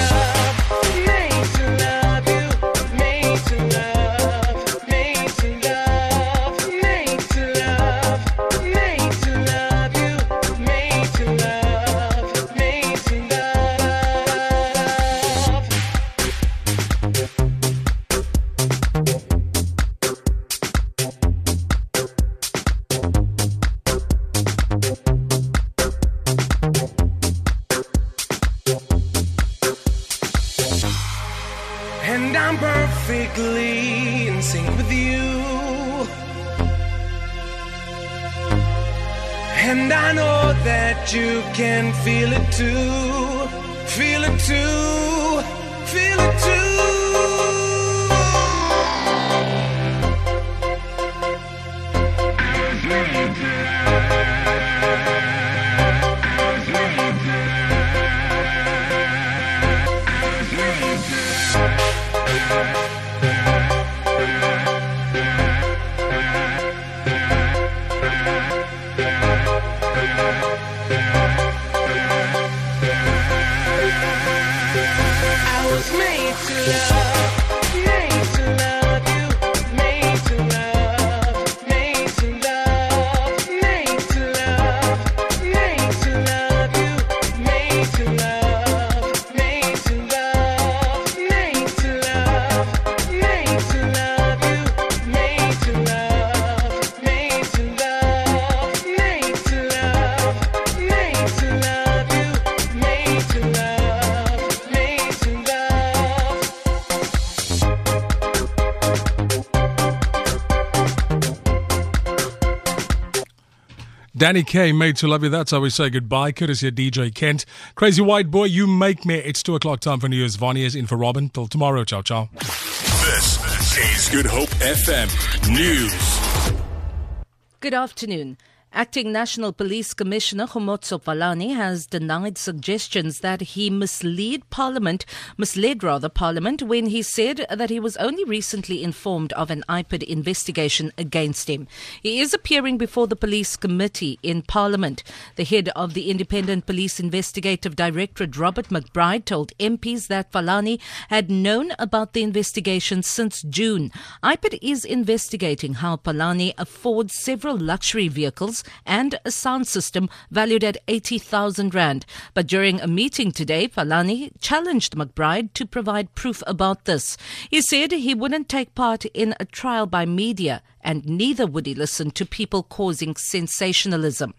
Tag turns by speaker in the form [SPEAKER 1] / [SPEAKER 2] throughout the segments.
[SPEAKER 1] love. And I know that you can feel it too, feel it too. it's love.
[SPEAKER 2] Danny K, made to love you. That's how we say goodbye. Courtesy of DJ Kent. Crazy White Boy, you make me. It's two o'clock time for new news. Vonnie's in for Robin. Till tomorrow. Ciao, ciao.
[SPEAKER 3] This is Good Hope FM News.
[SPEAKER 4] Good afternoon. Acting National Police Commissioner Kgomotso Phahlane has denied suggestions that he misled Parliament, misled rather Parliament, when he said that he was only recently informed of an IPID investigation against him. He is appearing before the Police Committee in Parliament. The head of the Independent Police Investigative Directorate, Robert McBride, told MPs that Phahlane had known about the investigation since June. IPID is investigating how Phahlane affords several luxury vehicles and a sound system valued at 80,000 Rand. But during a meeting today, Phahlane challenged McBride to provide proof about this. He said he wouldn't take part in a trial by media and neither would he listen to people causing sensationalism.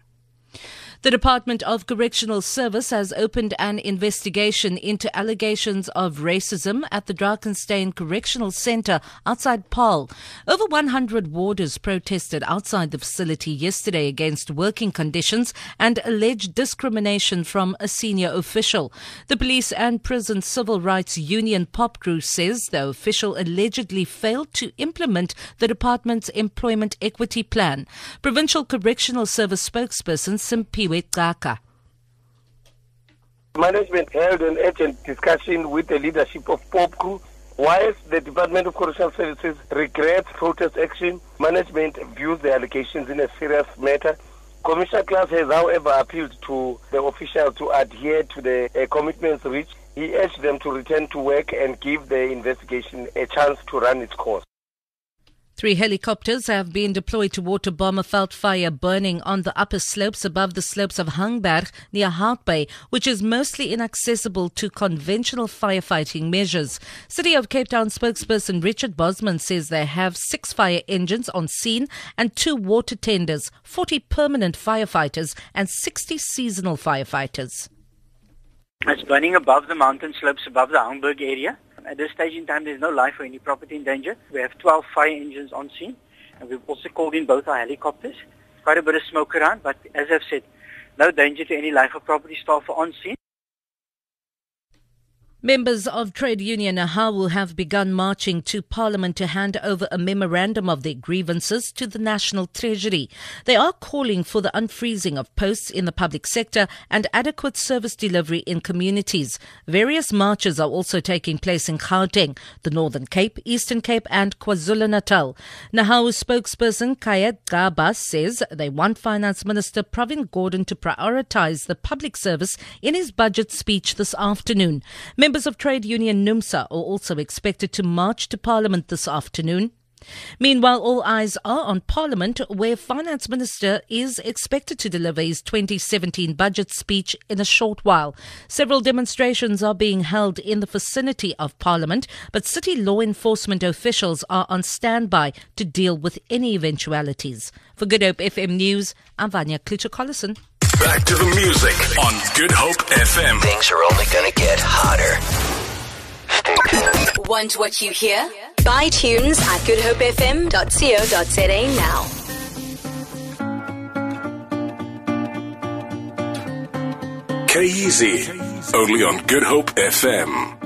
[SPEAKER 4] The Department of Correctional Service has opened an investigation into allegations of racism at the Drakenstein Correctional Center outside Paarl. Over 100 warders protested outside the facility yesterday against working conditions and alleged discrimination from a senior official. The Police and Prison Civil Rights Union POPCRU says the official allegedly failed to implement the department's employment equity plan. Provincial Correctional Service spokesperson
[SPEAKER 5] Management held an urgent discussion with the leadership of POPCRU. Whilst the Department of Correctional Services regrets protest action, management views the allegations in a serious matter. Commissioner Klaas has, however, appealed to the officials to adhere to the uh, commitments reached. He urged them to return to work and give the investigation a chance to run its course.
[SPEAKER 4] Three helicopters have been deployed to water bomb a veld fire burning on the upper slopes above the slopes of Hangberg near Hout Bay, which is mostly inaccessible to conventional firefighting measures. City of Cape Town spokesperson Richard Bosman says they have six fire engines on scene and two water tenders, 40 permanent firefighters, and 60 seasonal firefighters.
[SPEAKER 6] It's burning above the mountain slopes above the Hangberg area. At this stage in time, there's no life or any property in danger. We have 12 fire engines on scene, and we've also called in both our helicopters. Quite a bit of smoke around, but as I've said, no danger to any life or property staff on scene.
[SPEAKER 4] Members of trade union NEHAWU have begun marching to Parliament to hand over a memorandum of their grievances to the National Treasury. They are calling for the unfreezing of posts in the public sector and adequate service delivery in communities. Various marches are also taking place in Gauteng, the Northern Cape, Eastern Cape and KwaZulu-Natal. NEHAWU spokesperson Kayed Gabas says they want Finance Minister Pravin Gordhan to prioritize the public service in his budget speech this afternoon. Members Members of trade union NUMSA are also expected to march to Parliament this afternoon. Meanwhile, all eyes are on Parliament, where Finance Minister is expected to deliver his 2017 budget speech in a short while. Several demonstrations are being held in the vicinity of Parliament, but city law enforcement officials are on standby to deal with any eventualities. For Good Hope FM News, I'm Vanya Klitschko-Collison.
[SPEAKER 3] Back to the music on Good Hope FM.
[SPEAKER 7] Things are only going to get hotter. Stay tuned.
[SPEAKER 8] Want what you hear? Buy tunes at goodhopefm.co.za now.
[SPEAKER 3] K-Easy. Only on Good Hope FM.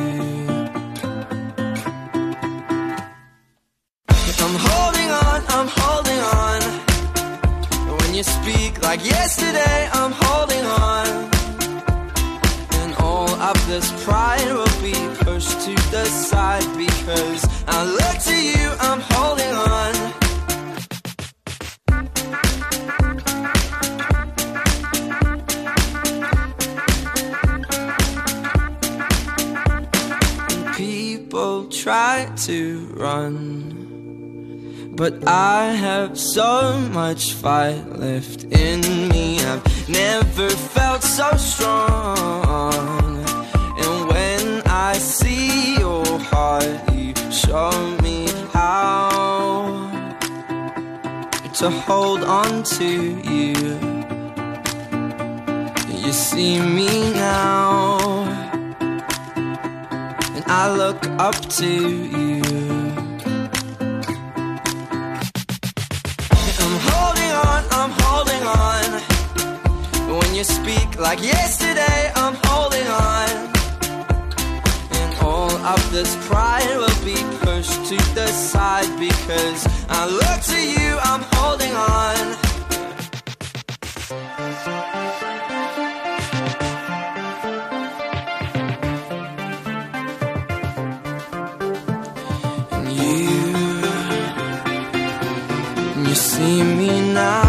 [SPEAKER 9] the side because I look to you, I'm holding on. People try to run, but I have so much fight left in me. I've never felt so strong. Show me how to hold on to you. You see me now, and I look up to you. I'm holding on, I'm holding on. When you speak like yesterday, I'm holding on. And all of this pride because I look to you, I'm holding on. And you, you see me now.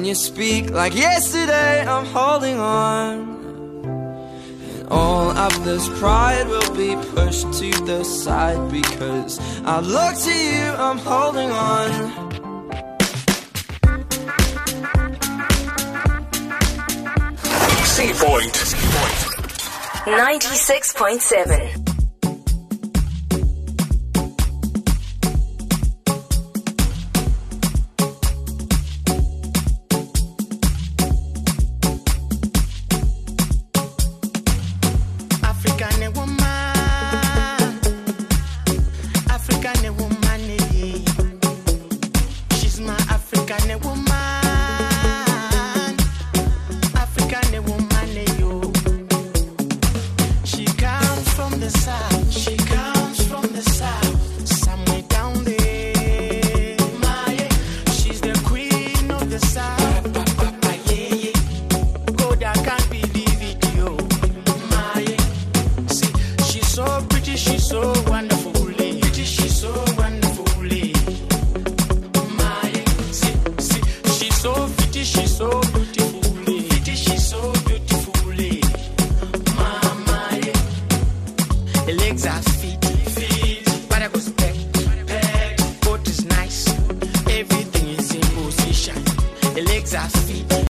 [SPEAKER 9] When you speak like yesterday, I'm holding on. And all of this pride will be pushed to the side because I look to you, I'm holding on.
[SPEAKER 3] C Point.
[SPEAKER 8] 96.7.